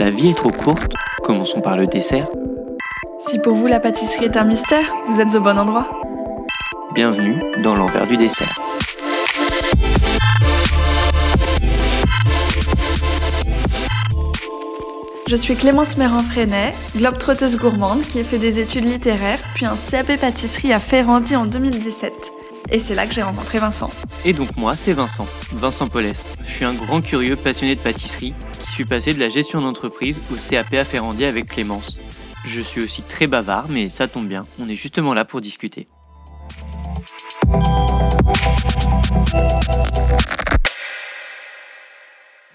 La vie est trop courte, commençons par le dessert. Si pour vous la pâtisserie est un mystère, vous êtes au bon endroit. Bienvenue dans l'envers du dessert. Je suis Clémence Méran-Freinet, globe-trotteuse gourmande qui a fait des études littéraires, puis un CAP pâtisserie à Ferrandi en 2017. Et c'est là que j'ai rencontré Vincent. Et donc moi, c'est Vincent, Vincent Paulès. Je suis un grand curieux passionné de pâtisserie suis passé de la gestion d'entreprise au CAP à avec Clémence. Je suis aussi très bavard, mais ça tombe bien, on est justement là pour discuter.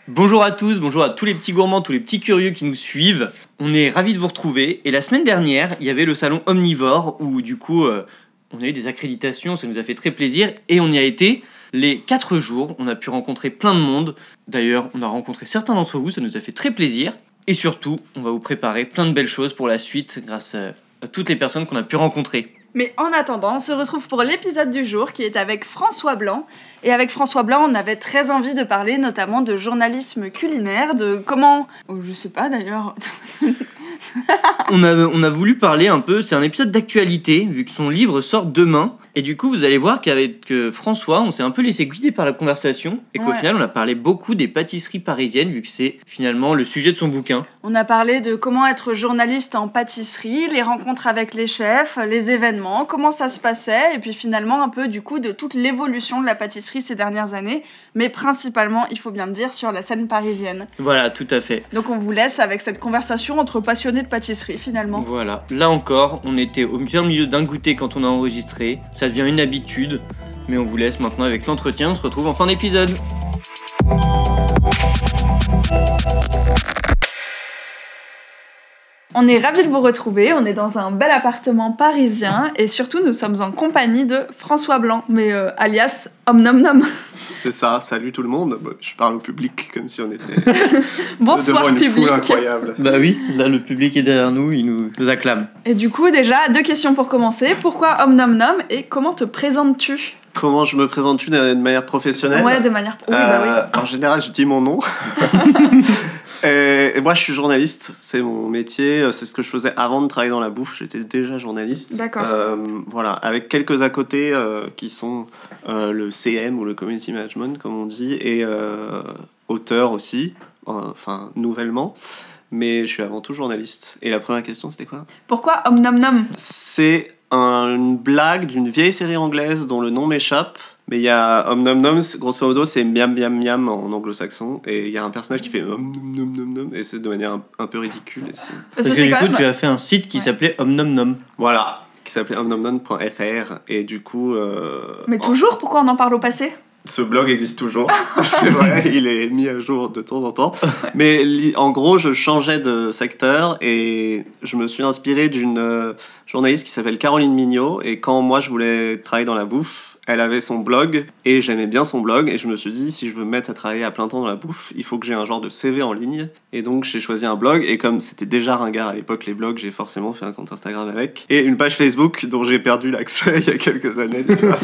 Bonjour à tous, bonjour à tous les petits gourmands, tous les petits curieux qui nous suivent. On est ravis de vous retrouver. Et la semaine dernière, il y avait le salon Omnivore où du coup, euh, on a eu des accréditations, ça nous a fait très plaisir et on y a été. Les 4 jours, on a pu rencontrer plein de monde. D'ailleurs, on a rencontré certains d'entre vous, ça nous a fait très plaisir. Et surtout, on va vous préparer plein de belles choses pour la suite grâce à, à toutes les personnes qu'on a pu rencontrer. Mais en attendant, on se retrouve pour l'épisode du jour qui est avec François Blanc. Et avec François Blanc, on avait très envie de parler notamment de journalisme culinaire, de comment... Oh, je sais pas d'ailleurs. on, a, on a voulu parler un peu, c'est un épisode d'actualité, vu que son livre sort demain. Et du coup, vous allez voir qu'avec euh, François, on s'est un peu laissé guider par la conversation et qu'au Ouais. final, on a parlé beaucoup des pâtisseries parisiennes, vu que c'est finalement le sujet de son bouquin. On a parlé de comment être journaliste en pâtisserie, les rencontres avec les chefs, les événements, comment ça se passait, et puis finalement un peu du coup de toute l'évolution de la pâtisserie ces dernières années, mais principalement, il faut bien le dire, sur la scène parisienne. Voilà, tout à fait. Donc on vous laisse avec cette conversation entre passionnés de pâtisserie finalement. Voilà, là encore, on était au bien milieu d'un goûter quand on a enregistré. Ça devient une habitude, mais on vous laisse maintenant avec l'entretien. On se retrouve en fin d'épisode. On est ravis de vous retrouver, on est dans un bel appartement parisien, et surtout nous sommes en compagnie de François Blanc, mais euh, alias Om Nom Nom. C'est ça, salut tout le monde. Je parle au public comme si on était Bonsoir une public. foule incroyable. Bah oui, là le public est derrière nous, il nous, nous acclame. Et du coup, déjà, deux questions pour commencer. Pourquoi Om Nom Nom et comment te présentes-tu? Comment je me présente-tu de manière professionnelle? Ouais, de manière. Oui, Euh, bah En général, je dis mon nom. et, et moi, je suis journaliste. C'est mon métier. C'est ce que je faisais avant de travailler dans la bouffe. J'étais déjà journaliste. D'accord. Euh, voilà, avec quelques à côté euh, qui sont euh, le CM ou le Community Management, comme on dit, et euh, auteur aussi. euh, Enfin, nouvellement. Mais je suis avant tout journaliste. Et la première question, c'était quoi? Pourquoi Om Nom Nom? C'est un- une blague d'une vieille série anglaise dont le nom m'échappe. Mais il y a Om Nom Nom, grosso modo, c'est miam miam miam en anglo-saxon. Et il y a un personnage qui fait Om Nom Nom Nom, et c'est de manière un, un peu ridicule. et c'est- Parce Ça, que du coup, même- tu as fait un site qui Ouais. s'appelait Omnomnom. Voilà, qui s'appelait omnomnom.fr. Et du coup. euh, Mais toujours, pourquoi on en parle au passé? Ce blog existe toujours, c'est vrai, il est mis à jour de temps en temps. Mais en gros, je changeais de secteur et je me suis inspiré d'une euh, journaliste qui s'appelle Caroline Mignot. Et quand moi je voulais travailler dans la bouffe, elle avait son blog et j'aimais bien son blog. Et je me suis dit, si je veux me mettre à travailler à plein temps dans la bouffe, il faut que j'ai un genre de CV en ligne. Et donc j'ai choisi un blog. Et comme c'était déjà ringard à l'époque, les blogs, j'ai forcément fait un compte Instagram avec. Et une page Facebook dont j'ai perdu l'accès il y a quelques années déjà.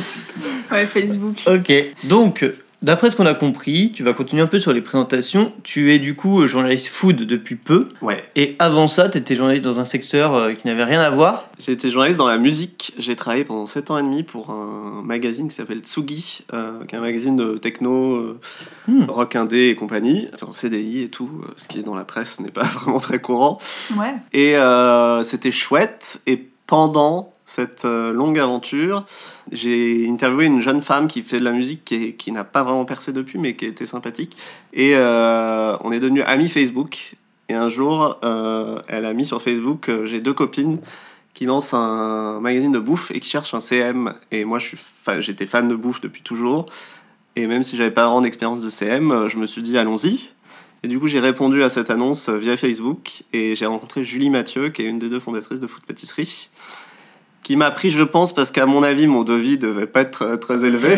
Ouais, Facebook. Ok, donc, d'après ce qu'on a compris, tu vas continuer un peu sur les présentations. Tu es du coup euh, journaliste food depuis peu. Ouais. Et avant ça, tu étais journaliste dans un secteur euh, qui n'avait rien à voir. J'ai été journaliste dans la musique. J'ai travaillé pendant 7 ans et demi pour un magazine qui s'appelle Tsugi, euh, qui est un magazine de techno, euh, Hmm. rock indé et compagnie, en CDI et tout, ce qui est dans la presse n'est pas vraiment très courant. Ouais. Et euh, c'était chouette. Et pendant cette euh, longue aventure, j'ai interviewé une jeune femme qui fait de la musique qui, qui n'a pas vraiment percé depuis, mais qui était sympathique. Et euh, on est devenus amis Facebook. Et un jour, euh, elle a mis sur Facebook j'ai deux copines qui lancent un magazine de bouffe et qui cherchent un CM. Et moi, j'étais fan de bouffe depuis toujours. Et même si j'avais pas vraiment d'expérience de CM, je me suis dit allons-y. Et du coup, j'ai répondu à cette annonce via Facebook et j'ai rencontré Julie Mathieu, qui est une des deux fondatrices de Food Pâtisserie, qui m'a pris, je pense, parce qu'à mon avis, mon devis devait pas être euh, très élevé.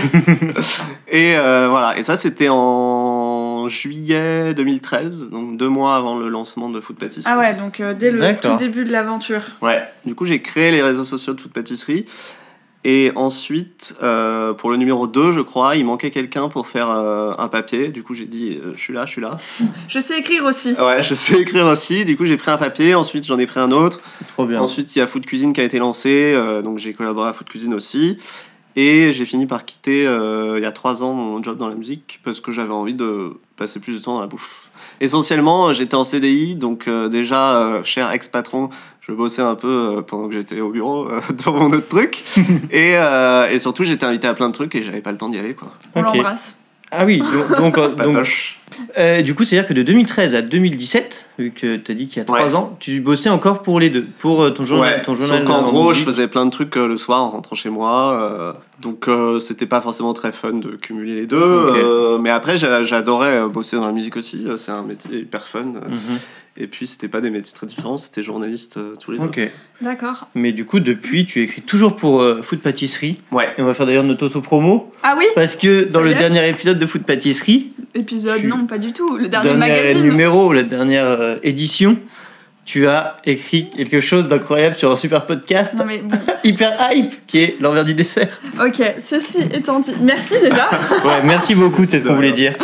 et euh, voilà. Et ça, c'était en juillet 2013, donc deux mois avant le lancement de Food Pâtisserie. Ah ouais, donc euh, dès le tout début de l'aventure. Ouais. Du coup, j'ai créé les réseaux sociaux de Food Pâtisserie. Et ensuite, euh, pour le numéro 2, je crois, il manquait quelqu'un pour faire euh, un papier. Du coup, j'ai dit, euh, je suis là, je suis là. Je sais écrire aussi. Ouais, je sais écrire aussi. Du coup, j'ai pris un papier. Ensuite, j'en ai pris un autre. Trop bien. Ensuite, il y a Food Cuisine qui a été lancé. euh, donc, j'ai collaboré à Food Cuisine aussi. Et j'ai fini par quitter, euh, il y a trois ans, mon job dans la musique parce que j'avais envie de passer plus de temps dans la bouffe. Essentiellement, j'étais en CDI. Donc, euh, déjà, euh, cher ex-patron, je bossais un peu euh, pendant que j'étais au bureau euh, dans mon autre truc. et, euh, et surtout, j'étais invité à plein de trucs et j'avais pas le temps d'y aller. Quoi. On Ok. l'embrasse. Ah oui, donc, donc. euh, du coup, c'est-à-dire que de 2013 à 2017, vu que tu as dit qu'il y a 3 Ouais. ans, tu bossais encore pour les deux, pour euh, ton journal. Ouais, ton journal sauf qu'en en gros, je faisais plein de trucs euh, le soir en rentrant chez moi. euh, donc, euh, c'était pas forcément très fun de cumuler les deux. Euh, mais après, j'a- j'adorais bosser dans la musique aussi. C'est un métier hyper fun. Mhm. Et puis, c'était pas des métiers très différents. C'était journaliste euh, tous les deux. Ok. D'accord. Mais du coup, depuis, tu écris toujours pour euh, Food Pâtisserie. Ouais. Et on va faire d'ailleurs notre auto-promo. Ah oui? Parce que dans le dernier épisode de Food Pâtisserie, Épisode, Tu- non, pas du tout. Le dernier dernier magazine. numéro, la dernière euh, édition, tu as écrit quelque chose d'incroyable sur un super podcast Non mais hyper hype qui est l'envers du dessert. ok, ceci étant dit, merci déjà. Ouais, merci beaucoup, c'est ce qu'on voulait dire.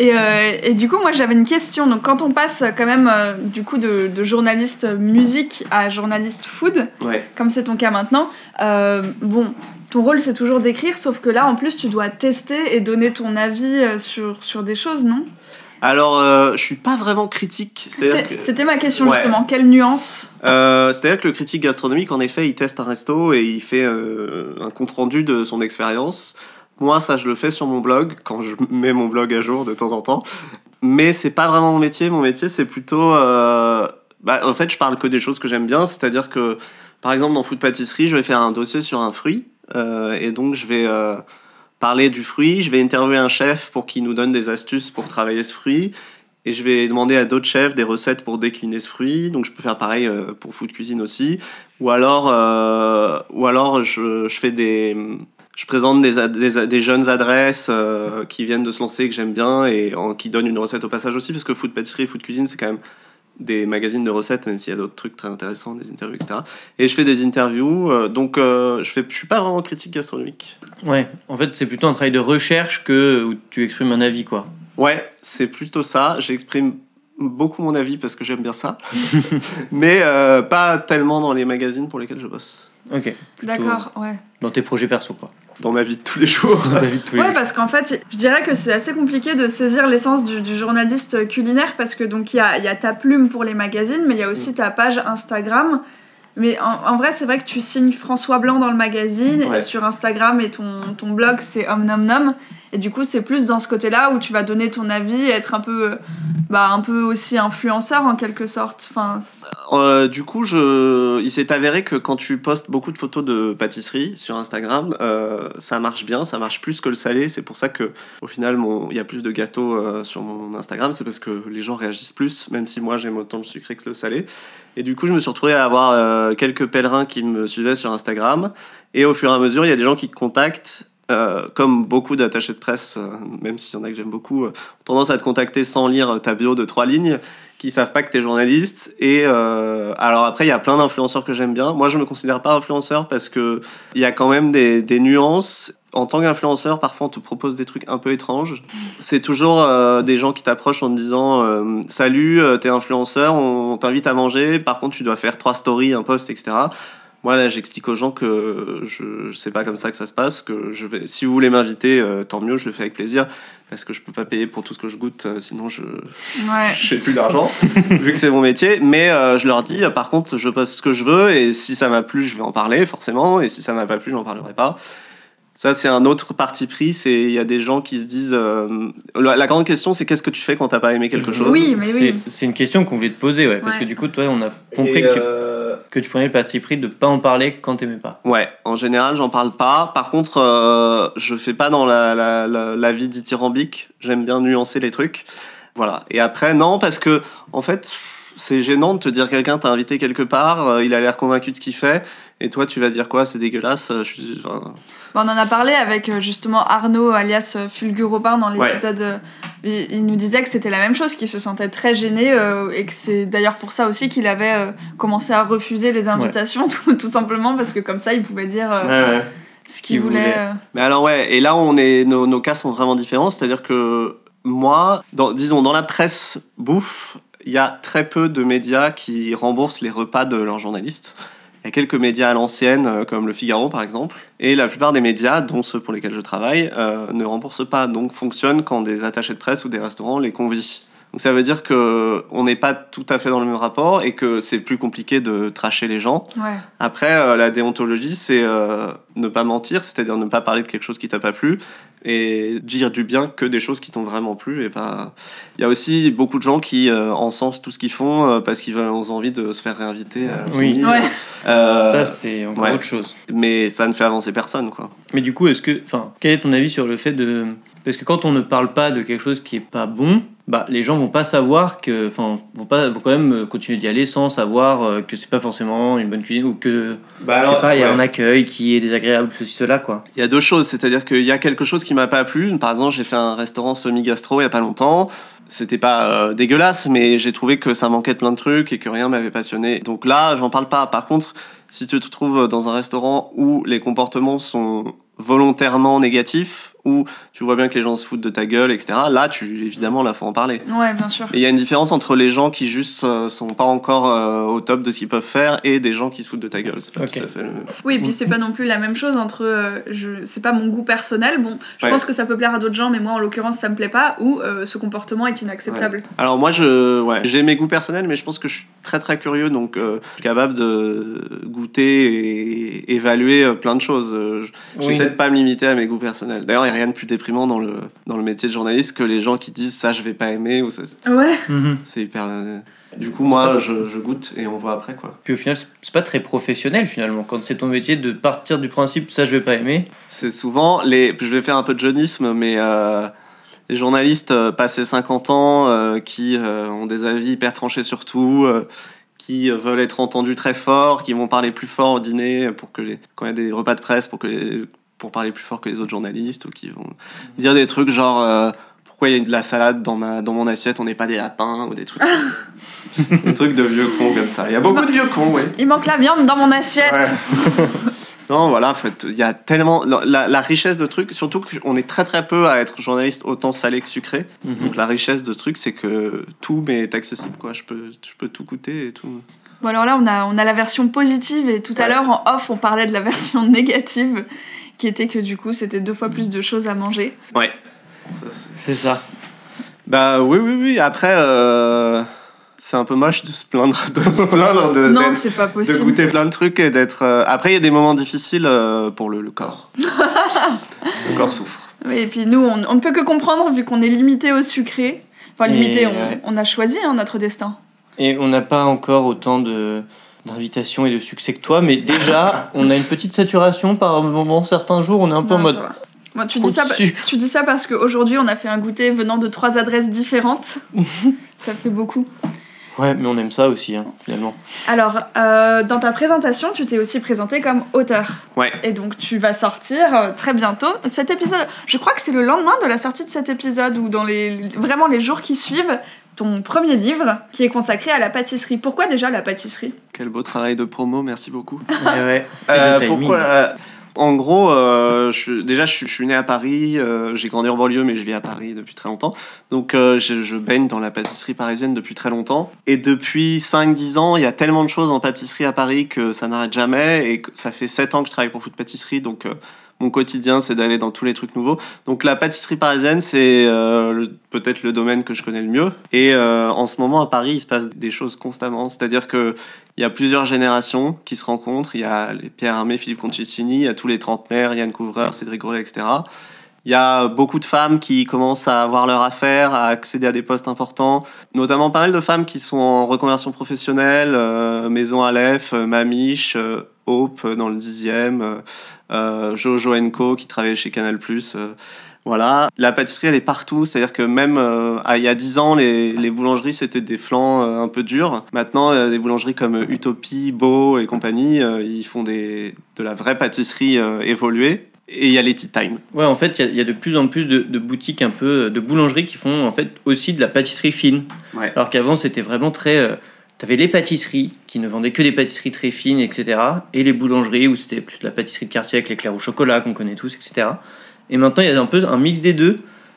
Et, euh, et du coup, moi j'avais une question. Donc, quand on passe quand même euh, du coup de, de journaliste musique à journaliste food, Ouais. comme c'est ton cas maintenant, euh, bon, ton rôle c'est toujours d'écrire, sauf que là en plus tu dois tester et donner ton avis euh, sur, sur des choses, non? Alors, euh, je suis pas vraiment critique. Que, C'était ma question Ouais. justement. Quelle nuance? Euh, c'est-à-dire que le critique gastronomique, en effet, il teste un resto et il fait euh, un compte rendu de son expérience. Moi, ça, je le fais sur mon blog quand je mets mon blog à jour de temps en temps. Mais c'est pas vraiment mon métier. Mon métier, c'est plutôt. bah, en fait, je parle que des choses que j'aime bien. C'est-à-dire que, par exemple, dans Food Pâtisserie, je vais faire un dossier sur un fruit. Euh, et donc, je vais euh, parler du fruit. Je vais interviewer un chef pour qu'il nous donne des astuces pour travailler ce fruit. Et je vais demander à d'autres chefs des recettes pour décliner ce fruit. Donc, je peux faire pareil euh, pour Food Cuisine aussi. Ou alors, ou alors je, fais des. Je présente des, jeunes adresses qui viennent de se lancer que j'aime bien et qui donnent une recette au passage aussi, parce que Food Pâtisserie Food Cuisine, c'est quand même des magazines de recettes, même s'il y a d'autres trucs très intéressants, des interviews, etc. Et je fais des interviews, euh, donc euh, je, fais, je suis pas vraiment critique gastronomique. Ouais, en fait, c'est plutôt un travail de recherche que où tu exprimes un avis, quoi. Ouais, c'est plutôt ça. J'exprime beaucoup mon avis parce que j'aime bien ça, mais euh, pas tellement dans les magazines pour lesquels je bosse. Ok. D'accord, ouais. Dans tes projets perso, quoi. Dans ma vie de tous les jours. Dans ta vie de tous les Ouais, jours. parce qu'en fait, je dirais que c'est assez compliqué de saisir l'essence du, du journaliste culinaire parce que donc il y a, il y a ta plume pour les magazines, mais il y a aussi ta page Instagram. Mais en, en vrai, c'est vrai que tu signes François Blanc dans le magazine Ouais. et sur Instagram et ton, ton blog c'est Om Nom Nom. Et du coup, c'est plus dans ce côté-là où tu vas donner ton avis et être un peu, bah, un peu aussi influenceur en quelque sorte. Enfin, Euh, du coup, je... il s'est avéré que quand tu postes beaucoup de photos de pâtisserie sur Instagram, euh, ça marche bien, ça marche plus que le salé. C'est pour ça que, au final, mon... il y a plus de gâteaux euh, sur mon Instagram. C'est parce que les gens réagissent plus, même si moi j'aime autant le sucré que le salé. Et du coup, je me suis retrouvé à avoir quelques pèlerins qui me suivaient sur Instagram. Et au fur et à mesure, il y a des gens qui te contactent. Euh, comme beaucoup d'attachés de presse, euh, même s'il y en a que j'aime beaucoup, euh, ont tendance à te contacter sans lire ta bio de trois lignes qui savent pas que tu es journaliste. Et alors après, il y a plein d'influenceurs que j'aime bien. Moi, je me considère pas influenceur parce que il y a quand même des, nuances. En tant qu'influenceur, parfois on te propose des trucs un peu étranges. C'est toujours des gens qui t'approchent en te disant Salut, t'es influenceur, on t'invite à manger. Par contre, tu dois faire trois stories, un post, etc. Moi, là, j'explique aux gens que je, je sais pas comme ça que ça se passe. Que je vais, si vous voulez m'inviter, euh, tant mieux, je le fais avec plaisir. Parce que je peux pas payer pour tout ce que je goûte, euh, sinon je, ouais. je fais plus d'argent, vu que c'est mon métier. Mais euh, je leur dis, euh, par contre, je poste ce que je veux, et si ça m'a plu, je vais en parler, forcément, et si ça m'a pas plu, j'en parlerai pas. Ça, c'est un autre parti pris. C'est il y a des gens qui se disent. euh, la, la grande question, c'est qu'est-ce que tu fais quand t'as pas aimé quelque chose? Oui, mais oui. C'est- une question qu'on voulait te poser, ouais. Parce que du coup, toi, on a compris Et, que, tu, euh, que tu prenais le parti pris de pas en parler quand t'aimais pas. Ouais, en général, j'en parle pas. Par contre, euh, je fais pas dans la, la, la, la vie dithyrambique. J'aime bien nuancer les trucs. Voilà. Et après, non, parce que, en fait, c'est gênant de te dire quelqu'un t'a invité quelque part, euh, il a l'air convaincu de ce qu'il fait, et toi, tu vas dire quoi? C'est dégueulasse. euh, Je suis, enfin, Bon, on en a parlé avec euh, justement Arnaud alias Fulguropin dans l'épisode il, il nous disait que c'était la même chose, qu'il se sentait très gêné euh, et que c'est d'ailleurs pour ça aussi qu'il avait euh, commencé à refuser les invitations, tout, tout simplement parce que comme ça il pouvait dire euh, Ouais, ouais. ce qu'il voulait. voulait. euh. Mais alors ouais, et là on est, nos, nos cas sont vraiment différents, c'est-à-dire que moi, dans, disons dans la presse bouffe, il y a très peu de médias qui remboursent les repas de leurs journalistes. Il y a quelques médias à l'ancienne, euh, comme le Figaro par exemple, et la plupart des médias, dont ceux pour lesquels je travaille, euh, ne remboursent pas, donc fonctionnent quand des attachés de presse ou des restaurants les convient. Donc ça veut dire que on n'est pas tout à fait dans le même rapport et que c'est plus compliqué de tracher les gens. Ouais. Après, euh, la déontologie, c'est euh, ne pas mentir, c'est-à-dire ne pas parler de quelque chose qui t'a pas plu et dire du bien que des choses qui t'ont vraiment plu. Et pas. Il y a aussi beaucoup de gens qui euh, encensent tout ce qu'ils font euh, parce qu'ils ont envie de se faire réinviter. À Oui. Ouais. Euh, Ça, c'est encore ouais. autre chose. mais ça ne fait avancer personne, quoi. Mais du coup, est-ce que, enfin, quel est ton avis sur le fait de, parce que quand on ne parle pas de quelque chose qui est pas bon, bah, les gens vont pas savoir que, enfin, vont pas, vont quand même continuer d'y aller sans savoir euh, que c'est pas forcément une bonne cuisine ou que, Bah je sais pas, il y a un accueil qui est désagréable, ceci, cela, quoi. Il y a deux choses, c'est-à-dire qu'il y a quelque chose qui m'a pas plu. Par exemple, j'ai fait un restaurant semi-gastro il y a pas longtemps. C'était pas euh, dégueulasse, mais j'ai trouvé que ça manquait de plein de trucs et que rien m'avait passionné. Donc là, j'en parle pas. Par contre, si tu te trouves dans un restaurant où les comportements sont volontairement négatifs, où tu vois bien que les gens se foutent de ta gueule, etc., là, tu, évidemment, là, faut en parler. Ouais, bien sûr. Et il y a une différence entre les gens qui juste euh, sont pas encore euh, au top de ce qu'ils peuvent faire et des gens qui se foutent de ta gueule. C'est pas tout à fait le... Oui, et puis c'est pas non plus la même chose entre. euh, je, c'est pas mon goût personnel. Bon, je Ouais. pense que ça peut plaire à d'autres gens, mais moi en l'occurrence ça me plaît pas. Ou euh, ce comportement est inacceptable. Alors moi, je, ouais, j'ai mes goûts personnels, mais je pense que je suis très très curieux, donc euh, je suis capable de goûter et évaluer plein de choses. Je- J'essaie de pas me limiter à mes goûts personnels. D'ailleurs, rien de plus déprimant dans le, dans le métier de journaliste que les gens qui disent ça, je vais pas aimer, ou ça- Ouais. Mhm. c'est hyper... euh, Du coup, moi, je, je goûte et on voit après, quoi. Puis au final, c'est- c'est pas très professionnel finalement quand c'est ton métier de partir du principe ça je vais pas aimer. C'est souvent les. Je vais faire un peu de jeunisme, mais euh, les journalistes euh, passés 50 ans euh, qui euh, ont des avis hyper tranchés sur tout, euh, qui euh, veulent être entendus très fort, qui vont parler plus fort au dîner pour que les, quand il y a des repas de presse pour que les, pour parler plus fort que les autres journalistes ou qui vont dire des trucs genre. euh, pourquoi il y a de la salade dans, ma, dans mon assiette, on n'est pas des lapins ou des trucs, des trucs de vieux cons comme ça. Il y a beaucoup de vieux cons, oui. Il manque la viande dans mon assiette. Ouais. non, voilà, en fait, il y a tellement. La, la richesse de trucs, surtout qu'on est très très peu à être journaliste autant salé que sucré. Mhm. Donc la richesse de trucs, c'est que tout m'est accessible, quoi. Je peux, je peux tout goûter et tout. Bon alors là on a, on a la version positive et tout à l'heure en off on parlait de la version négative qui était que du coup c'était deux fois plus de choses à manger. Ouais. C'est- ça. bah oui, oui, oui. Après, euh, c'est un peu moche de se plaindre de, se plaindre de, non pas de goûter plein de trucs et d'être. euh, Après, il y a des moments difficiles euh, pour le, le corps. le corps souffre. Oui, et puis nous on, on ne peut que comprendre vu qu'on est limité au sucré. Enfin Et limité, on a choisi hein, notre destin. Et on n'a pas encore autant de d'invitations et de succès que toi, mais déjà, on a une petite saturation par moment. Certains jours, on est un peu en mode ça va. Bon, tu, trop dis ça, tu dis ça parce qu'aujourd'hui on a fait un goûter venant de trois adresses différentes. ça fait beaucoup. Ouais, mais on aime ça aussi, hein, finalement. Alors, euh, dans ta présentation, tu t'es aussi présenté comme auteur. Ouais. Et donc, tu vas sortir euh, très bientôt cet épisode. Je crois que c'est le lendemain de la sortie de cet épisode ou dans les vraiment les jours qui suivent, ton premier livre qui est consacré à la pâtisserie. Pourquoi déjà la pâtisserie? Quel beau travail de promo, merci beaucoup. Ouais. Euh, Et pourquoi euh, En gros, euh, je, suis- déjà, je, suis- je suis né à Paris. euh, j'ai grandi en banlieue, mais je vis à Paris depuis très longtemps. Donc, euh, je, je baigne dans la pâtisserie parisienne depuis très longtemps. Et depuis 5-10 ans, il y a tellement de choses en pâtisserie à Paris que ça n'arrête jamais. Et que ça fait 7 ans que je travaille pour Food Pâtisserie. Donc, euh, mon quotidien, c'est d'aller dans tous les trucs nouveaux. Donc, la pâtisserie parisienne, c'est euh, peut-être le domaine que je connais le mieux. Et euh, en ce moment, à Paris, il se passe des choses constamment. C'est-à-dire que il y a plusieurs générations qui se rencontrent. Il y a Pierre Hermé, Philippe Concicini, il y a tous les trentenaires, Yann Couvreur, Cédric Grolet, etc. Il y a beaucoup de femmes qui commencent à avoir leur affaire, à accéder à des postes importants, notamment pas mal de femmes qui sont en reconversion professionnelle, euh, Maison Aleph, Mamiche, Hope dans le 10e, euh, Jojo Co qui travaille chez Canal+. euh, voilà, la pâtisserie elle est partout, c'est-à-dire que même euh, il y a 10 ans, les, les boulangeries c'était des flancs euh, un peu durs. Maintenant, euh, des boulangeries comme Utopie, Beau et compagnie, euh, ils font des, de la vraie pâtisserie euh, évoluée. Et il y a les tea time. Ouais, en fait, il y a- il y, a de plus en plus de, de boutiques un peu de boulangeries qui font en fait aussi de la pâtisserie fine. Ouais. Alors qu'avant, c'était vraiment très. T'avais les pâtisseries qui ne vendaient que des pâtisseries très fines, etc. Et les boulangeries où c'était plus de la pâtisserie de quartier avec l'éclair au chocolat qu'on connaît tous, etc. Et maintenant, il y a un peu un mix des deux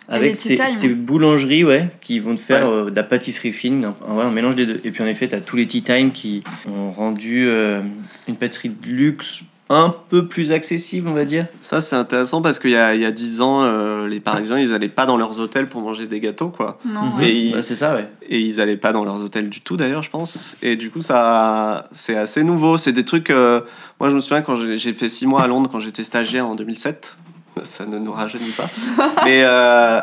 avec ces, boulangeries ouais, qui vont te faire Ouais. euh, de la pâtisserie fine, un mélange des deux. Et puis en effet, tu as tous les tea time qui ont rendu euh, une pâtisserie de luxe un peu plus accessible, on va dire. Ça, c'est intéressant parce qu'il y a, il y a 10 ans, euh, les Parisiens, ils allaient pas dans leurs hôtels pour manger des gâteaux, quoi. Non, ouais. Et ils- Bah, c'est ça, ouais. Et ils allaient pas dans leurs hôtels du tout, d'ailleurs, je pense. Et du coup, ça, c'est assez nouveau. C'est des trucs. euh, Moi, je me souviens quand j'ai j'ai fait 6 mois à Londres, quand j'étais stagiaire en 2007. Ça ne nous rajeunit pas. Mais. euh,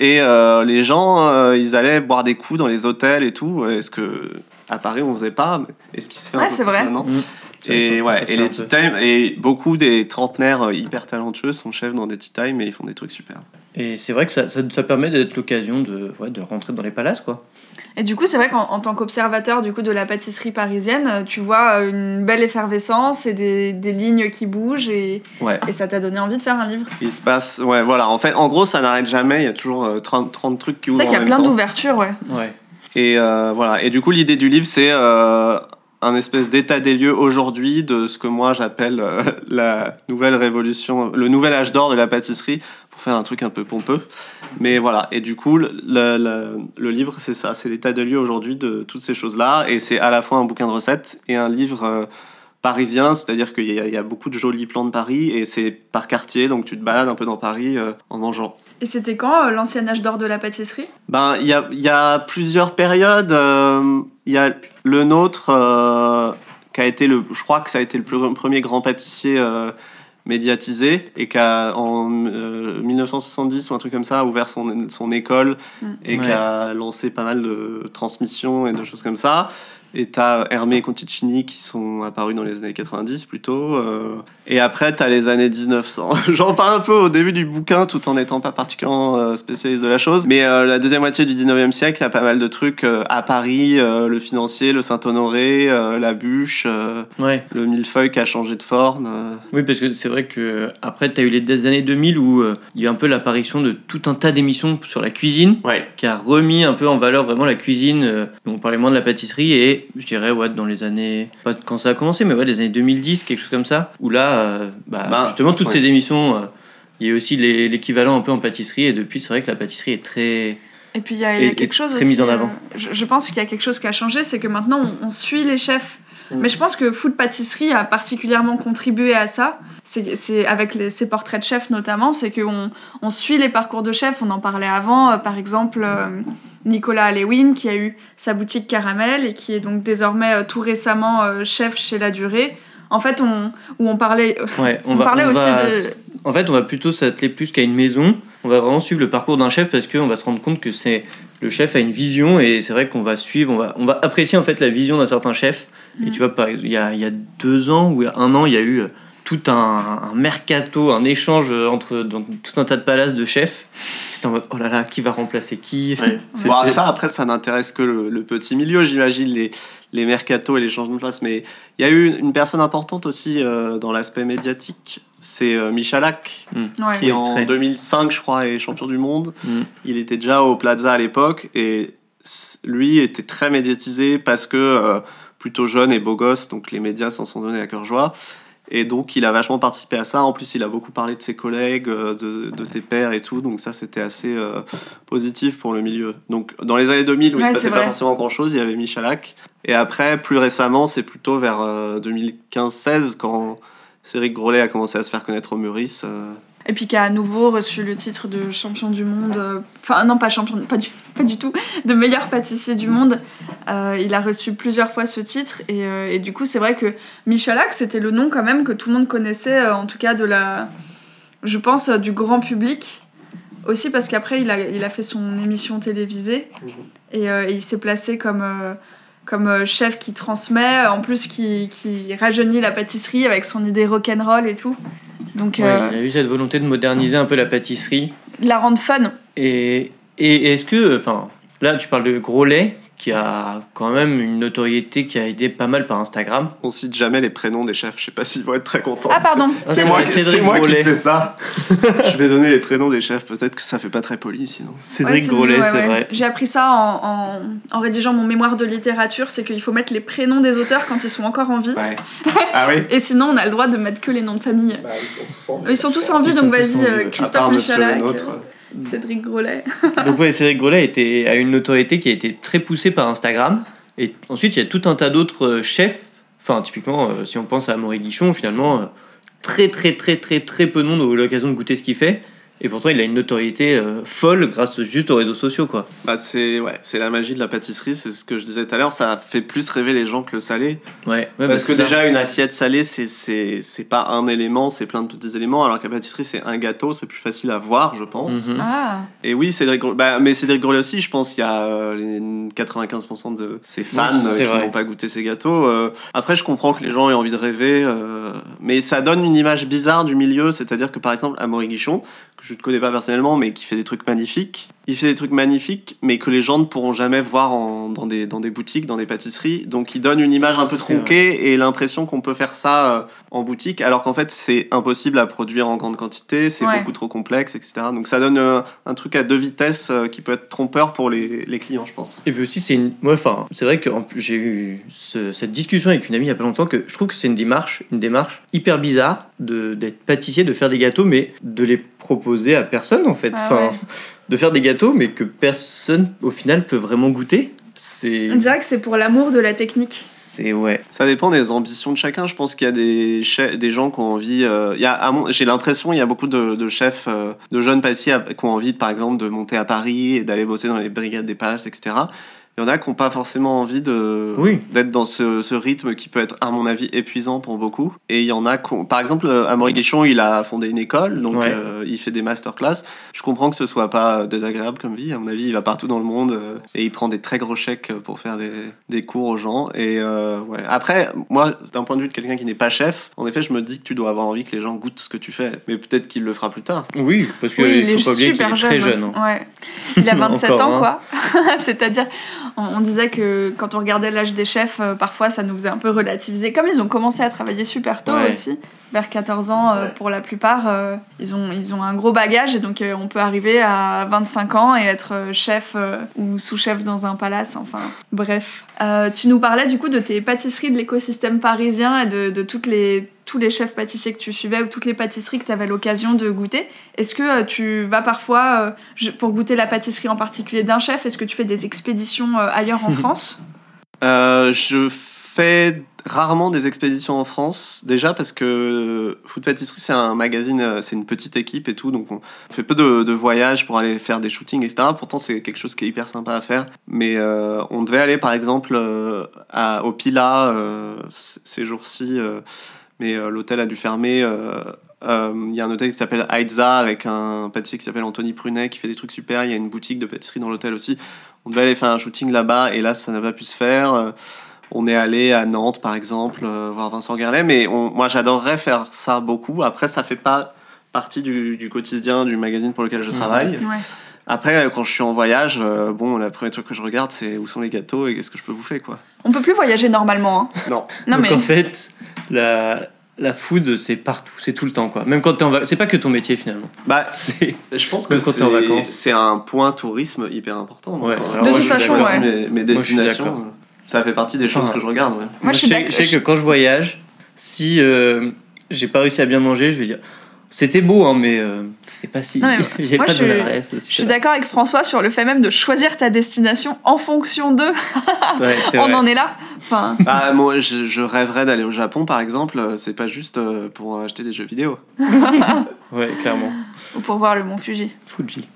Et euh, les gens, euh, ils allaient boire des coups dans les hôtels et tout. Est-ce que à Paris on faisait pas? Et ce qui se fait un Ouais, peu c'est plus vrai. maintenant? Mm. Et ouais, et les tea time et beaucoup des trentenaires euh, hyper talentueux sont chefs dans des tea time et ils font des trucs super. Et c'est vrai que ça, ça, ça permet d'être l'occasion de, ouais, de rentrer dans les palaces, quoi. Et du coup, c'est vrai qu'en en tant qu'observateur du coup de la pâtisserie parisienne, euh, tu vois euh, une belle effervescence et des, des lignes qui bougent et, Ouais. et ça t'a donné envie de faire un livre. Il se passe, ouais, voilà. En fait, en gros, ça n'arrête jamais. Il y a toujours euh, 30, 30 trucs qui C'est ouvrent vrai en qu'il y a plein d'ouvertures, ouais. Ouais. Et euh, voilà. Et du coup, l'idée du livre, c'est euh, un espèce d'état des lieux aujourd'hui de ce que moi j'appelle euh, la nouvelle révolution, le nouvel âge d'or de la pâtisserie, pour faire un truc un peu pompeux. Mais voilà. Et du coup, le, livre, c'est ça, c'est l'état des lieux aujourd'hui de toutes ces choses-là. Et c'est à la fois un bouquin de recettes et un livre. euh, parisien, c'est-à-dire qu'il y, y a beaucoup de jolis plans de Paris et c'est par quartier, donc tu te balades un peu dans Paris euh, en mangeant. Et c'était quand euh, l'ancien âge d'or de la pâtisserie? Ben, il y a, il y a plusieurs périodes. euh, Il y a le nôtre, euh, qui a été le, je crois que ça a été le plus- premier grand pâtissier euh, médiatisé et qui a en euh, 1970 ou un truc comme ça a ouvert son, son école Mm. et qui a lancé pas mal de transmissions et de choses comme ça. Et t'as Hermé et Conticini qui sont apparus dans les années 90 plutôt. euh. Et après, t'as les années 1900. J'en parle un peu au début du bouquin tout en n'étant pas particulièrement euh, spécialiste de la chose. Mais euh, la deuxième moitié du 19e siècle, a pas mal de trucs euh, à Paris, le financier, le Saint-Honoré, la bûche, Ouais. le millefeuille qui a changé de forme. Oui, parce que c'est vrai que après, tu as eu les années 2000 où il y a eu un peu l'apparition de tout un tas d'émissions sur la cuisine Ouais. qui a remis un peu en valeur vraiment la cuisine. on parlait moins de la pâtisserie et je dirais, ouais, dans les années. Pas quand ça a commencé, mais ouais, les années 2010, quelque chose comme ça. Où là, euh, bah, Bah, justement, toutes ouais. ces émissions. euh, il y a aussi l'équivalent un peu en pâtisserie et depuis c'est vrai que la pâtisserie est très Et puis il y a, quelque chose très aussi. mise en avant. euh, je, je pense qu'il y a quelque chose qui a changé, c'est que maintenant on, on suit les chefs. Mm. Mais je pense que Food Pâtisserie a particulièrement contribué à ça. C'est avec les, ces portraits de chefs notamment, c'est qu'on on suit les parcours de chefs. On en parlait avant, euh, par exemple euh, Nicolas Alewin qui a eu sa boutique Caramel et qui est donc désormais euh, tout récemment chef chez La Durée. En fait, on, où on parlait, ouais on parlait aussi va de, en fait on va plutôt s'atteler plus qu'à une maison on va vraiment suivre le parcours d'un chef parce qu'on va se rendre compte que c'est le chef a une vision et c'est vrai qu'on va suivre on va on va apprécier en fait la vision d'un certain chef et Mhm. tu vois par il y a, il y a deux ans ou un an il y a eu tout un, un mercato un échange entre dans tout un tas de palaces de chefs c'était en mode oh là là qui va remplacer qui Bon, ça, après, ça n'intéresse que le, le petit milieu, j'imagine, les, les mercatos et les changements de place. Mais il y a eu une personne importante aussi euh, dans l'aspect médiatique. C'est euh, Michalak, ouais. qui en très. 2005, je crois, est champion du monde. Mm. Il était déjà au Plaza à l'époque et lui était très médiatisé parce que euh, plutôt jeune et beau gosse, donc les médias s'en sont donnés à cœur joie. Et donc il a vachement participé à ça. En plus, il a beaucoup parlé de ses collègues, euh, de, de ses pairs et tout. Donc ça, c'était assez euh, positif pour le milieu. Donc dans les années 2000 où il Ouais, se c'est passait pas forcément grand-chose, il y avait Michalak. Et après, plus récemment, c'est plutôt vers euh, 2015-16 quand Cédric Grolet a commencé à se faire connaître au Meurice. euh, Et puis qui a à nouveau reçu le titre de champion du monde. euh, Enfin, non, pas champion, pas du, pas du tout, de meilleur pâtissier du monde. Euh, il a reçu plusieurs fois ce titre. Et, euh, et du coup, c'est vrai que Michalak, c'était le nom quand même que tout le monde connaissait, euh, en tout cas de la. Je pense, du grand public. Aussi parce qu'après, il a, il a fait son émission télévisée. Et, euh, et il s'est placé comme. comme chef qui transmet, en plus qui, qui rajeunit la pâtisserie avec son idée rock'n'roll et tout. Donc, Ouais, euh, il a eu cette volonté de moderniser un peu la pâtisserie la rendre fun. Et, et est-ce que, enfin, là tu parles de gros lait, qui a quand même une notoriété qui a aidé pas mal par Instagram. On cite jamais les prénoms des chefs, je sais pas s'ils vont être très contents. Ah, pardon. C'est c'est moi, Cédric moi qui fais ça. je vais donner les prénoms des chefs, peut-être que ça fait pas très poli sinon. Cédric Ouais, c'est- Grolet, ouais, c'est ouais. vrai. J'ai appris ça en, en- en rédigeant mon mémoire de littérature, c'est qu'il faut mettre les prénoms des auteurs quand ils sont encore en vie. Ouais. ah oui Et sinon, on a le droit de mettre que les noms de famille. Ils sont tous en vie, Ils donc sont tous vas-y, en vie, Christophe part Euh, Cédric Grolet. Donc ouais, Cédric Grolet était, a une notoriété qui a été très poussée par Instagram. Et ensuite, il y a tout un tas d'autres euh, chefs. Enfin, typiquement, euh, si on pense à Maurice Guichon, finalement, euh, très très très très très peu de monde ont eu l'occasion de goûter ce qu'il fait. Et pourtant, il a une notoriété euh, folle grâce juste aux réseaux sociaux, quoi. Bah c'est ouais, c'est la magie de la pâtisserie, c'est ce que je disais tout à l'heure, ça fait plus rêver les gens que le salé. Ouais, ouais, bah, Parce que ça. déjà une assiette salée, c'est c'est c'est pas un élément, c'est plein de petits éléments, alors que la pâtisserie c'est un gâteau, c'est plus facile à voir, je pense. Mhm. Ah, Et oui, Cédric bah, mais Cédric Grolet aussi, je pense qu'il y a euh, les 95% de ses fans Oui, euh, qui n'ont pas goûté ces gâteaux. Euh, après, je comprends que les gens aient envie de rêver, euh, mais ça donne une image bizarre du milieu, c'est-à-dire que par exemple, Amaury Guichon, que je ne connais pas personnellement, mais qui fait des trucs magnifiques, il fait des trucs magnifiques, mais que les gens ne pourront jamais voir en- dans, des, dans des boutiques, dans des pâtisseries, donc il donne une image un peu tronquée et l'impression qu'on peut faire ça euh, en boutique, alors qu'en fait c'est impossible à produire en grande quantité, c'est Ouais. beaucoup trop complexe, etc. Donc ça donne euh, un truc à deux vitesses euh, qui peut être trompeur pour les, les clients, je pense. Et puis aussi, c'est une. Moi, enfin, c'est vrai que j'ai eu ce- cette discussion avec une amie il y a pas longtemps que je trouve que c'est une démarche, une démarche hyper bizarre de d'être pâtissier, de faire des gâteaux, mais de les proposer à personne en fait. Ah enfin, ouais. de faire des gâteaux, mais que personne au final peut vraiment goûter. C'est. on dirait que c'est pour l'amour de la technique. C'est ouais. Ça dépend des ambitions de chacun. Je pense qu'il y a des, chefs- des gens qui ont envie. euh, il y a, à mon- j'ai l'impression il y a beaucoup de, de chefs, euh, de jeunes pâtissiers qui ont envie, par exemple, de monter à Paris et d'aller bosser dans les brigades des palaces, etc. Il y en a qui n'ont pas forcément envie de Oui. d'être dans ce, ce rythme qui peut être, à mon avis, épuisant pour beaucoup. Et il y en a Par exemple, Amaury Guichon, il a fondé une école, donc Ouais. euh, il fait des masterclass. Je comprends que ce soit pas désagréable comme vie. À mon avis, il va partout dans le monde euh, et il prend des très gros chèques pour faire des, des cours aux gens. Et euh, ouais. Après, moi, d'un point de vue de quelqu'un qui n'est pas chef, en effet, je me dis que tu dois avoir envie que les gens goûtent ce que tu fais. Mais peut-être qu'il le fera plus tard. Oui, parce qu'il Oui, il est faut pas oublier qu'il super est jeune. très jeune. hein. Ouais. Il a 27 Encore, ans, hein. quoi. C'est-à-dire, on, on disait que quand on regardait l'âge des chefs, euh, parfois ça nous faisait un peu relativiser. Comme ils ont commencé à travailler super tôt Ouais. aussi, vers 14 ans euh, Ouais. pour la plupart, euh, ils, ont, ils ont un gros bagage et donc on peut arriver à 25 ans et être chef ou sous-chef dans un palace. Enfin, bref. Tu nous parlais du coup de tes pâtisseries de l'écosystème parisien et de, de toutes les tous les chefs pâtissiers que tu suivais ou toutes les pâtisseries que tu avais l'occasion de goûter. Est-ce que euh, tu vas parfois, euh, pour goûter la pâtisserie en particulier d'un chef, est-ce que tu fais des expéditions euh, ailleurs en France? Euh, je fais rarement des expéditions en France, déjà parce que Food Pâtisserie c'est un magazine, c'est une petite équipe et tout, donc on fait peu de, de voyages pour aller faire des shootings, etc. Pourtant c'est quelque chose qui est hyper sympa à faire. Mais euh, on devait aller par exemple euh, à, au Pila euh, ces jours-ci, mais euh, l'hôtel a dû fermer. euh, euh, Il y a un hôtel qui s'appelle Aidza avec un pâtissier qui s'appelle Anthony Prunet qui fait des trucs super. Il y a une boutique de pâtisserie dans l'hôtel aussi. On devait aller faire un shooting là-bas et là ça n'a pas pu se faire. On est allé à Nantes par exemple euh, voir Vincent Gerlet, mais on- moi j'adorerais faire ça beaucoup. Après ça fait pas partie du, du quotidien du magazine pour lequel je travaille. Ouais. Après euh, quand je suis en voyage, euh, bon le premier truc que je regarde c'est où sont les gâteaux et qu'est-ce que je peux bouffer quoi. On peut plus voyager normalement. hein. Non. Non Donc mais en fait, la, la food, c'est partout, c'est tout le temps quoi. Même quand t'es en vacances, c'est pas que ton métier finalement. Bah C'est je pense que quand t'es en c'est vacances. c'est un point tourisme hyper important. Ouais, alors euh, De moi, toute façon, ouais. mes, mes Moi, je suis destinations, euh, ça fait partie des choses Enfin, que je regarde. ouais. Moi, sais, je sais que quand je voyage, si euh, j'ai pas réussi à bien manger, je vais dire c'était beau, hein, mais euh, c'était pas si. Moi, pas je de bonne suis- adresse. je suis d'accord avec François sur le fait même de choisir ta destination en fonction d'eux. Ouais, On vrai. en est là. Enfin, Bah, moi, je, je rêverais d'aller au Japon, par exemple. euh, C'est pas juste euh, pour acheter des jeux vidéo. Ouais, clairement. ou pour voir le mont Fuji. Fuji.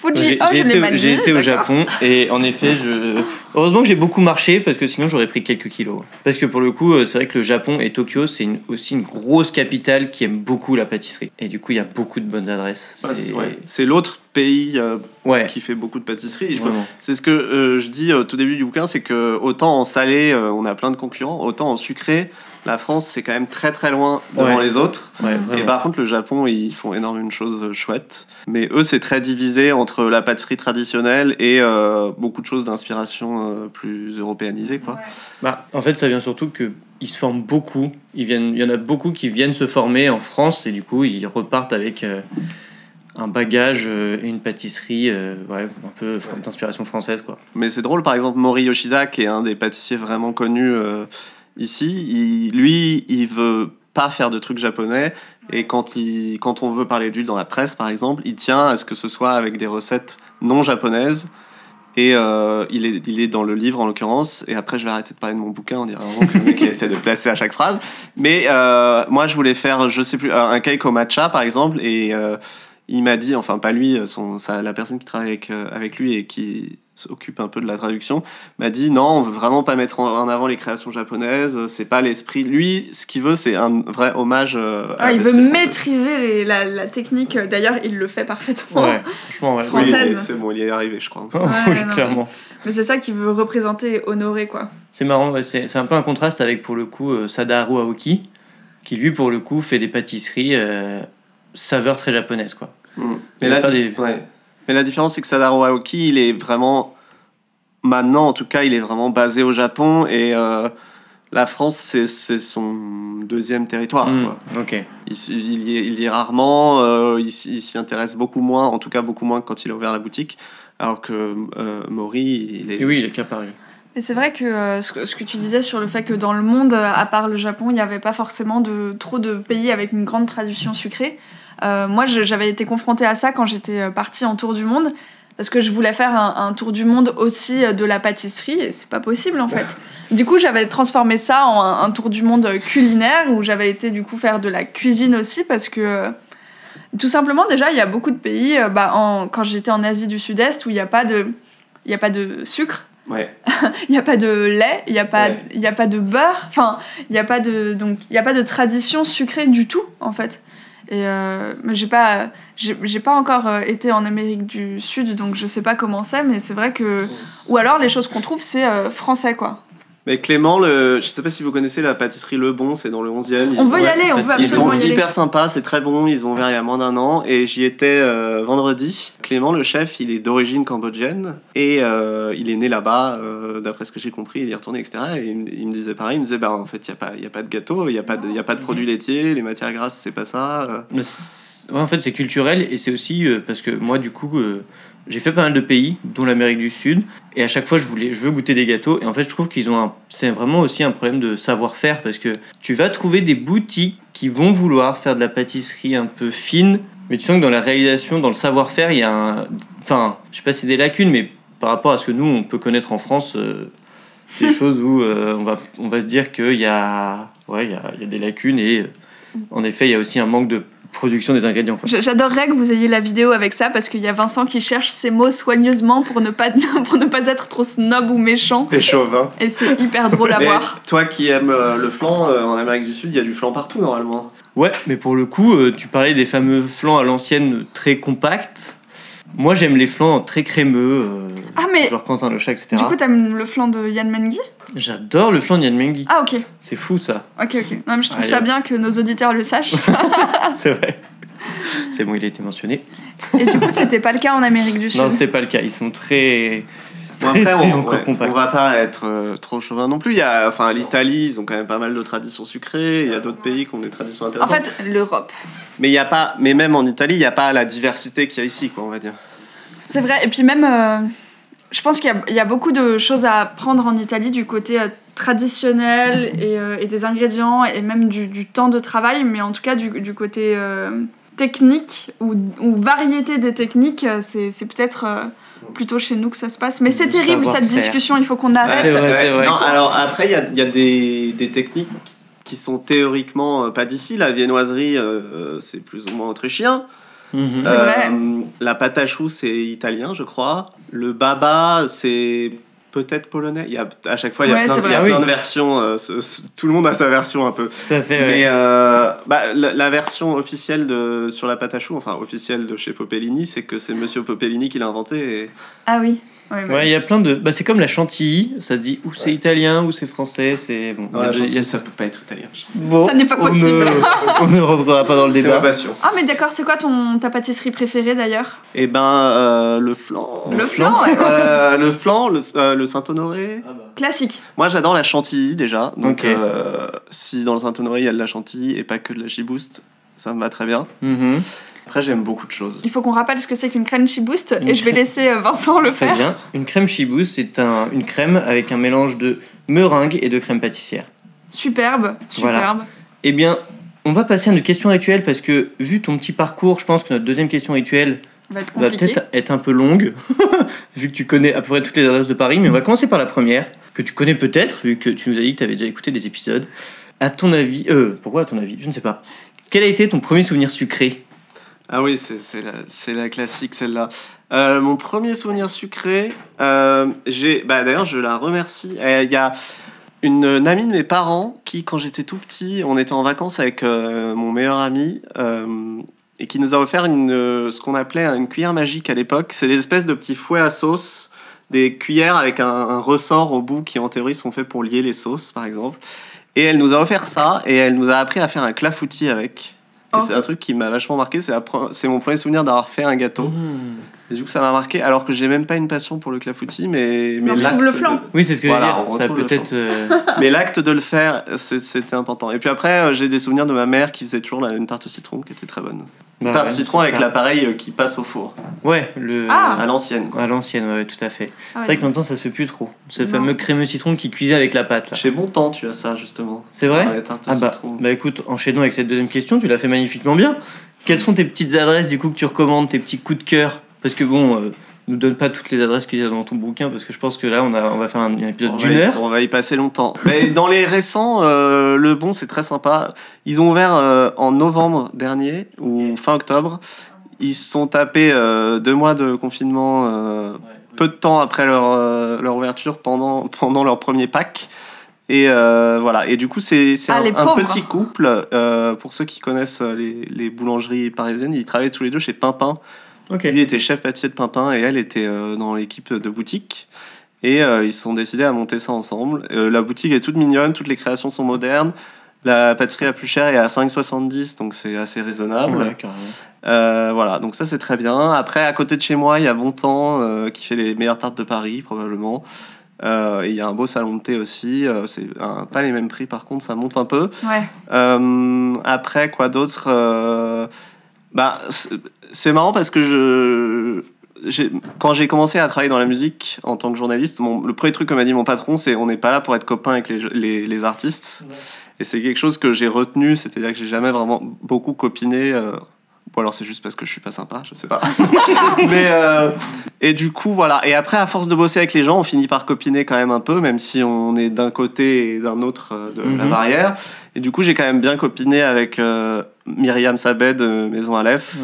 Fuji, J'ai oh, j'ai je l'ai été, mal j'ai dit. été au. Japon et en effet, je... heureusement que j'ai beaucoup marché parce que sinon j'aurais pris quelques kilos. Parce que pour le coup, euh, c'est vrai que le Japon et Tokyo, c'est une- aussi une grosse capitale qui aime beaucoup la pâtisserie. Et du coup, il y a beaucoup de bonnes adresses. Bah, C'est- ouais. L'autre pays euh, Ouais, qui fait beaucoup de pâtisserie. C'est ce que euh, je dis au tout début du bouquin, c'est que autant en salé, euh, on a plein de concurrents, autant en sucré, la France, c'est quand même très très loin devant Ouais. les autres. Ouais, Et par contre, le Japon, ils font énormément de choses chouettes. Mais eux, c'est très divisé entre la pâtisserie traditionnelle et euh, beaucoup de choses d'inspiration euh, plus européanisées, quoi. Bah, en fait, ça vient surtout que ils se forment beaucoup. Ils viennent, il y en a beaucoup qui viennent se former en France et du coup, ils repartent avec euh, un bagage euh, et une pâtisserie euh, ouais, un peu d'inspiration française, quoi. Mais c'est drôle, par exemple, Mori Yoshida, qui est un des pâtissiers vraiment connus euh, ici, il- lui, il veut pas faire de trucs japonais. Et quand, il, quand on veut parler lui dans la presse, par exemple, il tient à ce que ce soit avec des recettes non japonaises. Et euh, il, est, il est dans le livre en l'occurrence. Et après, je vais arrêter de parler de mon bouquin. On dirait vraiment que le mec il essaie de placer à chaque phrase. Mais euh, moi, je voulais faire, je sais plus, un cake au matcha par exemple. Et euh, il m'a dit, enfin, pas lui, son, ça, la personne qui travaille avec, avec lui et qui s'occupe un peu de la traduction, m'a dit non, on veut vraiment pas mettre en avant les créations japonaises. C'est pas l'esprit. Lui, ce qu'il veut, c'est un vrai hommage. euh, à Ah, il veut française. maîtriser les- la, la technique. D'ailleurs, il le fait parfaitement. Ouais, franchement, ouais. Oui, Française. c'est bon, il y est arrivé, je crois. oui, non, clairement. Mais c'est ça qu'il veut représenter et honorer, quoi. C'est marrant, ouais, c'est c'est un peu un contraste avec pour le coup euh, Sadaharu Aoki, qui lui pour le coup fait des pâtisseries euh, saveur très japonaise, quoi. Mm. Mais, faire des- ouais. Mais la différence, c'est que Sadaro Aoki, il est vraiment. Maintenant, en tout cas, il est vraiment basé au Japon et euh, la France, c'est son deuxième territoire. Mm, quoi. ok. Il, il y est, il y est rarement, euh, il, s'y intéresse beaucoup moins, en tout cas beaucoup moins que quand il a ouvert la boutique. Alors que euh, Mori, il est. Et oui, il est qu'apparu. Et c'est vrai que, euh, ce que ce que tu disais sur le fait que dans le monde, à part le Japon, il n'y avait pas forcément de, trop de pays avec une grande tradition sucrée. Euh, moi, j'avais été confrontée à ça quand j'étais euh, partie en tour du monde, parce que je voulais faire un, un tour du monde aussi euh, de la pâtisserie, et c'est pas possible en fait. Du coup, j'avais transformé ça en un, un tour du monde culinaire, où j'avais été du coup faire de la cuisine aussi, parce que tout simplement, déjà, il y a beaucoup de pays, bah, en, quand j'étais en Asie du Sud-Est, où il n'y a pas de... A pas de sucre, Ouais. il n'y a pas de lait, il n'y a, pas- Ouais. y a pas de beurre, enfin, il n'y a, pas de- donc, il y a pas de tradition sucrée du tout, en fait. Et euh, j'ai pas, j'ai pas encore euh, été en Amérique du Sud, donc je sais pas comment c'est, mais c'est vrai que. Ou alors les choses qu'on trouve, c'est euh, français, quoi. Mais Clément, le... je sais pas si vous connaissez la pâtisserie Le Bon, c'est dans le 11e. On veut y aller, on veut Ils absolument sont y aller. hyper sympas, c'est très bon. Ils ont ouvert il y a moins d'un an et j'y étais euh, vendredi. Clément, le chef, il est d'origine cambodgienne et euh, il est né là-bas, euh, d'après ce que j'ai compris. Il y est retourné, etc. Et il, me- il me disait pareil. Il me disait, bah en fait, il y a pas, il y a pas de gâteau, il y a pas de, il y a pas de produits laitiers, les matières grasses, c'est pas ça. Mais ouais, en fait, c'est culturel et c'est aussi euh, parce que moi, du coup, euh, j'ai fait pas mal de pays, dont l'Amérique du Sud, et à chaque fois, je voulais, je veux goûter des gâteaux. Et en fait, je trouve qu'ils ont un, c'est vraiment aussi un problème de savoir-faire parce que tu vas trouver des boutiques qui vont vouloir faire de la pâtisserie un peu fine, mais tu sens que dans la réalisation, dans le savoir-faire, il y a un, enfin, je sais pas si c'est des lacunes, mais par rapport à ce que nous on peut connaître en France. euh, c'est des choses où euh, on, va, on va se dire qu'il y a, ouais, il y, a, il y a des lacunes et euh, en effet, il y a aussi un manque de production des ingrédients. J'adorerais que vous ayez la vidéo avec ça parce qu'il y a Vincent qui cherche ses mots soigneusement pour ne pas, pour ne pas être trop snob ou méchant. Et chauvin. Et c'est hyper drôle à Mais voir. toi qui aimes euh, le flan, euh, en Amérique du Sud, il y a du flan partout normalement. Ouais, mais pour le coup, euh, tu parlais des fameux flans à l'ancienne très compacts. Moi, j'aime les flans très crémeux, euh, Ah, mais genre Quentin le chat, etc. du coup, t'aimes le flan de Yann Mengi? J'adore le flan de Yann Mengi. Ah, ok. C'est fou ça. Ok, ok. Non, mais je trouve Allez. ça bien que nos auditeurs le sachent. C'est vrai. C'est bon, il a été mentionné. Et du coup, c'était pas le cas en Amérique du Sud. Non, c'était pas le cas. Ils sont très. Bon, très, après, très on, encore ouais, compacts. on va pas être euh, trop chauvin non plus. Il y a, enfin, l'Italie, ils ont quand même pas mal de traditions sucrées. Il y a d'autres pays qui ont des traditions En intéressantes. fait, l'Europe. mais il y a pas, mais même en Italie, il n'y a pas la diversité qu'il y a ici, quoi, on va dire. C'est vrai. Et puis même, euh, je pense qu'il y a- il y, a beaucoup de choses à apprendre en Italie du côté euh, traditionnel et, euh, et des ingrédients et même du, du temps de travail, mais en tout cas du, du côté euh, technique ou, ou variété des techniques, c'est c'est peut-être euh, plutôt chez nous que ça se passe. Mais c'est Le terrible cette discussion, il faut qu'on arrête. C'est vrai, c'est vrai. Non, alors après, il y a, il y a des, des techniques qui sont théoriquement euh, pas d'ici. La viennoiserie, euh, euh, c'est plus ou moins autrichien. C'est vrai. La pâte à choux, c'est italien, je crois. Le baba, c'est peut-être polonais. Il y a, à chaque fois, il y a Ouais, plein, c'est il y a vrai. plein de versions. euh, ce- ce- tout le monde a sa version un peu. Tout à fait. ouais. Mais euh, bah, la, la version officielle de, sur la pâte à choux, enfin officielle de chez Popellini, c'est que c'est Monsieur Popellini qui l'a inventé. Et, Ah oui. Ouais, il y a plein de. Bah, c'est comme la chantilly, ça se dit ou c'est italien ou c'est français, c'est. Bon, Voilà, il y a- il y a ça peut pas être italien. Bon, Ça n'est pas on possible. ne- On ne rentrera pas dans le C'est ma débat. passion. Ah, mais d'accord, c'est quoi ton, ta pâtisserie préférée d'ailleurs? Et ben, euh, le flan. Le flan flan, ouais. Euh, le flan, le, euh, le Saint-Honoré. Classique. Moi, j'adore la chantilly déjà. Donc, euh, si dans le Saint-Honoré il y a de la chantilly et pas que de la chibouste, ça me va très bien. Mhm. Après, j'aime beaucoup de choses. Il faut qu'on rappelle ce que c'est qu'une crunchy boost Une et je vais laisser euh, Vincent le Très faire. bien. Une crème chibous, c'est un, une crème avec un mélange de meringue et de crème pâtissière. Superbe, Voilà. superbe. Eh bien, on va passer à notre question rituelle parce que, vu ton petit parcours, je pense que notre deuxième question rituelle Va peut-être être un peu longue, vu que tu connais à peu près toutes les adresses de Paris, mais on va commencer par la première, que tu connais peut-être, vu que tu nous as dit que tu avais déjà écouté des épisodes. À ton avis, euh, pourquoi à ton avis? Je ne sais pas. Quel a été ton premier souvenir sucré? Ah oui, c'est la, la classique celle-là. Euh, mon premier souvenir sucré, euh, j'ai, bah d'ailleurs je la remercie. Euh, Il y a une, amie de mes parents qui, quand j'étais tout petit, on était en vacances avec mon meilleur ami et qui nous a offert une, ce qu'on appelait une cuillère magique à l'époque. C'est des espèces de petits fouets à sauce, des cuillères avec un, un ressort au bout qui en théorie sont faits pour lier les sauces, par exemple. Et elle nous a offert ça et elle nous a appris à faire un clafoutis avec. Et Oh. c'est un truc qui m'a vachement marqué. C'est la pre- c'est mon premier souvenir d'avoir fait un gâteau. Mmh. Et du coup, ça m'a marqué. Alors que j'ai même pas une passion pour le clafoutis, mais mais on retrouve le de- flan. Oui, c'est ce que Voilà, je veux dire. Ça peut-être. euh, mais l'acte de le faire, c'était important. Et puis après, euh, j'ai des souvenirs de ma mère qui faisait toujours la- une tarte au citron qui était très bonne. Bah tarte ouais, citron c'est avec l'appareil euh, qui passe au four, Ouais, le. Ah. à l'ancienne. quoi. À l'ancienne, ouais, tout à fait. Ah C'est vrai que maintenant ça se fait plus trop. Ce Non. fameux crémeux citron qui cuisait avec la pâte là. Chez Bontemps, tu as ça justement. C'est vrai les tartes Ah bah, citron. bah écoute, enchaînons avec cette deuxième question, tu l'as fait magnifiquement bien. Quelles sont tes petites adresses du coup que tu recommandes, tes petits coups de cœur? Parce que bon, euh, nous donne pas toutes les adresses qu'il y a dans ton bouquin, parce que je pense que là on, a, on va faire un, un épisode d'une heure. On va y passer longtemps. Mais dans les récents, euh, le bon, c'est très sympa. Ils ont ouvert euh, en novembre dernier, ou fin octobre. Ils se sont tapés euh, deux mois de confinement, euh, peu de temps après leur, euh, leur ouverture, pendant, pendant leur premier pack. Et euh, voilà. Et du coup, c'est c'est Ah, un, petit couple. euh, pour ceux qui connaissent les, les boulangeries parisiennes, ils travaillaient tous les deux chez Pimpin. Ok. Lui était chef pâtissier de Pimpin et elle était euh, dans l'équipe de boutique. Et euh, ils se sont décidés à monter ça ensemble. Euh, la boutique est toute mignonne, toutes les créations sont modernes. La pâtisserie la plus chère est à 5,70, donc c'est assez raisonnable. Ouais. Euh, voilà, donc ça c'est très bien. Après, à côté de chez moi, il y a Bontemps euh, qui fait les meilleures tartes de Paris, probablement. Euh, et il y a un beau salon de thé aussi. Euh, c'est un- pas les mêmes prix, par contre, ça monte un peu. Ouais. Euh, après, quoi d'autre Euh, bah, c'est- marrant parce que je. Quand j'ai commencé à travailler dans la musique en tant que journaliste, mon- le premier truc que m'a dit mon patron, c'est on n'est pas là pour être copain avec les, les, les artistes. Et c'est quelque chose que j'ai retenu, c'est-à-dire que j'ai jamais vraiment beaucoup copiné. euh, Ou alors c'est juste parce que je suis pas sympa, je sais pas. Mais euh, et du coup voilà. Et après, à force de bosser avec les gens, on finit par copiner quand même un peu, même si on est d'un côté et d'un autre euh, de la Mhm. barrière. Et du coup, j'ai quand même bien copiné avec euh, Myriam Sabet de Maison Aleph,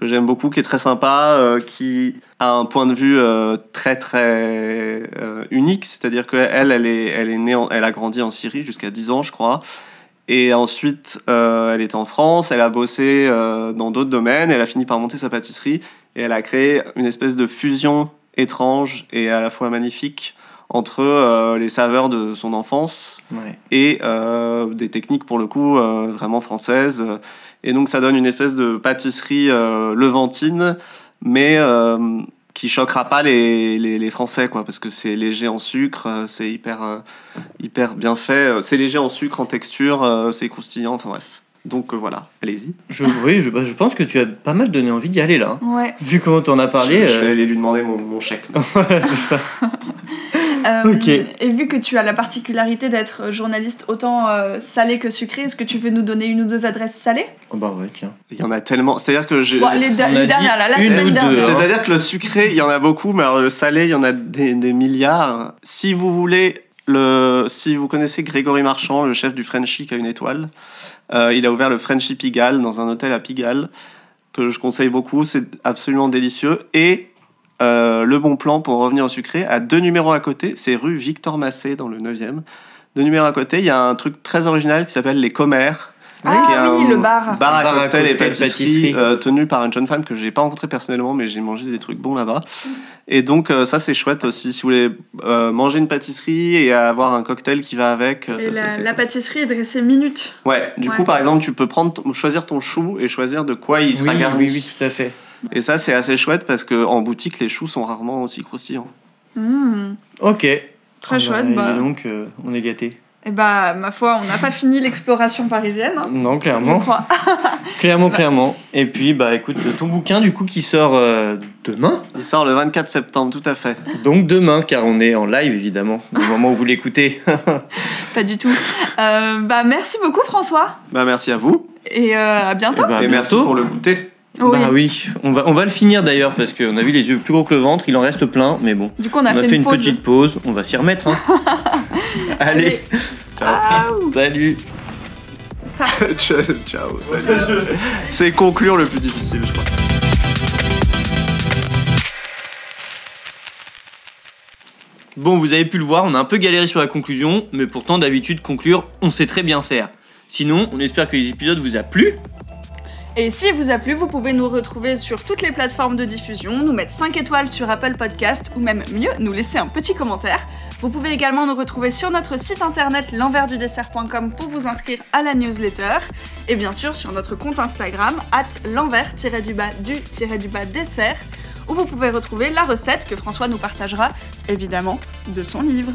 que j'aime beaucoup, qui est très sympa, euh, qui a un point de vue euh, très très euh, unique. C'est-à-dire qu'elle, elle est, elle est née, en- elle a grandi en Syrie jusqu'à 10 ans, je crois. Et ensuite, euh, elle est en France, elle a bossé euh, dans d'autres domaines, elle a fini par monter sa pâtisserie et elle a créé une espèce de fusion étrange et à la fois magnifique entre euh, les saveurs de son enfance Ouais. et euh, des techniques pour le coup euh, vraiment françaises. Et donc ça donne une espèce de pâtisserie levantine, mais qui choquera pas les, les, les Français, quoi, parce que c'est léger en sucre, c'est hyper, hyper bien fait. C'est léger en sucre, en texture, c'est croustillant, enfin bref. Donc euh, voilà, allez-y. Je, oui, je, bah, je pense que tu as pas mal donné envie d'y aller là. hein. Ouais. Vu comment t'en as parlé. je, je vais euh, aller lui demander mon, mon chèque. voilà, c'est ça. Euh, Ok. Et vu que tu as la particularité d'être journaliste autant euh, salé que sucré, est-ce que tu veux nous donner une ou deux adresses salées? Oh, bah ouais, tiens. Il y en a tellement. C'est-à-dire que j'ai. Bon, les, de- on a les dernières, là, la une semaine dernière. hein. C'est-à-dire que le sucré, il y en a beaucoup, mais alors le salé, il y en a des, des milliards. Si vous voulez, si vous connaissez Grégory Marchand, le chef du Frenchy qui a une étoile, euh, il a ouvert le Frenchy Pigalle dans un hôtel à Pigalle, que je conseille beaucoup, c'est absolument délicieux. Et euh, le bon plan pour revenir au sucré, à deux numéros à côté, c'est rue Victor Massé dans le 9e. Deux numéros à côté, il y a un truc très original qui s'appelle les commères. Ah oui, le bar. Bar à Bar à cocktail et pâtisserie, pâtisserie. euh, tenu par une jeune femme que j'ai pas rencontrée personnellement, mais j'ai mangé des trucs bons là-bas. Et donc euh, ça c'est chouette aussi si vous voulez euh, manger une pâtisserie et avoir un cocktail qui va avec. Et ça, la, c'est la cool. pâtisserie est dressée minute. Ouais, du Ouais. coup par exemple tu peux prendre choisir ton chou et choisir de quoi il sera oui, garni. oui, oui, tout à fait. Et ça c'est assez chouette parce que en boutique les choux sont rarement aussi croustillants. Mmh. Ok. Très chouette, et bah. donc, euh, on est gâtés. Et bah, ma foi, on n'a pas fini l'exploration parisienne. hein, Non, je clairement. crois. Clairement, clairement. Et puis, bah écoute, ton bouquin, du coup, qui sort euh, demain? Il sort le 24 septembre, tout à fait. Donc demain, car on est en live, évidemment, au moment où vous l'écoutez. Pas du tout. Euh, bah, merci beaucoup, François. Bah merci à vous Et euh, à bientôt. Eh à et merci bientôt. pour le goûter. Oui. Bah oui, on va, on va le finir d'ailleurs, parce qu'on a vu les yeux plus gros que le ventre, il en reste plein, mais bon. Du coup, on a, On a fait, une, une pause. petite pause, on va s'y remettre. hein. Allez, Ciao. salut. Ciao, salut. C'est conclure le plus difficile, je crois. Bon, vous avez pu le voir, on a un peu galéré sur la conclusion, mais pourtant d'habitude conclure, on sait très bien faire. Sinon, on espère que les épisodes vous a plu. Et si vous a plu, vous pouvez nous retrouver sur toutes les plateformes de diffusion, nous mettre 5 étoiles sur Apple Podcast ou même mieux, nous laisser un petit commentaire. Vous pouvez également nous retrouver sur notre site internet l'enversdudessert.com pour vous inscrire à la newsletter et bien sûr sur notre compte Instagram at l'envers-du-bas du-bas dessert où vous pouvez retrouver la recette que François nous partagera évidemment de son livre.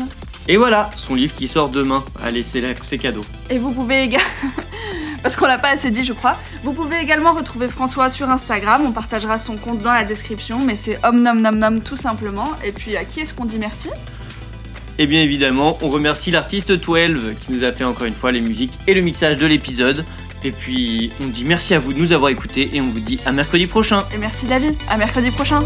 Et voilà, son livre qui sort demain. Allez, c'est là- c'est cadeau. Et vous pouvez également, parce qu'on l'a pas assez dit je crois, vous pouvez également retrouver François sur Instagram, on partagera son compte dans la description, mais c'est homme nom nom nom tout simplement. Et puis à qui est-ce qu'on dit merci? Et bien évidemment, on remercie l'artiste 12 qui nous a fait encore une fois les musiques et le mixage de l'épisode. Et puis, on dit merci à vous de nous avoir écoutés et on vous dit à mercredi prochain. Et merci David, à mercredi prochain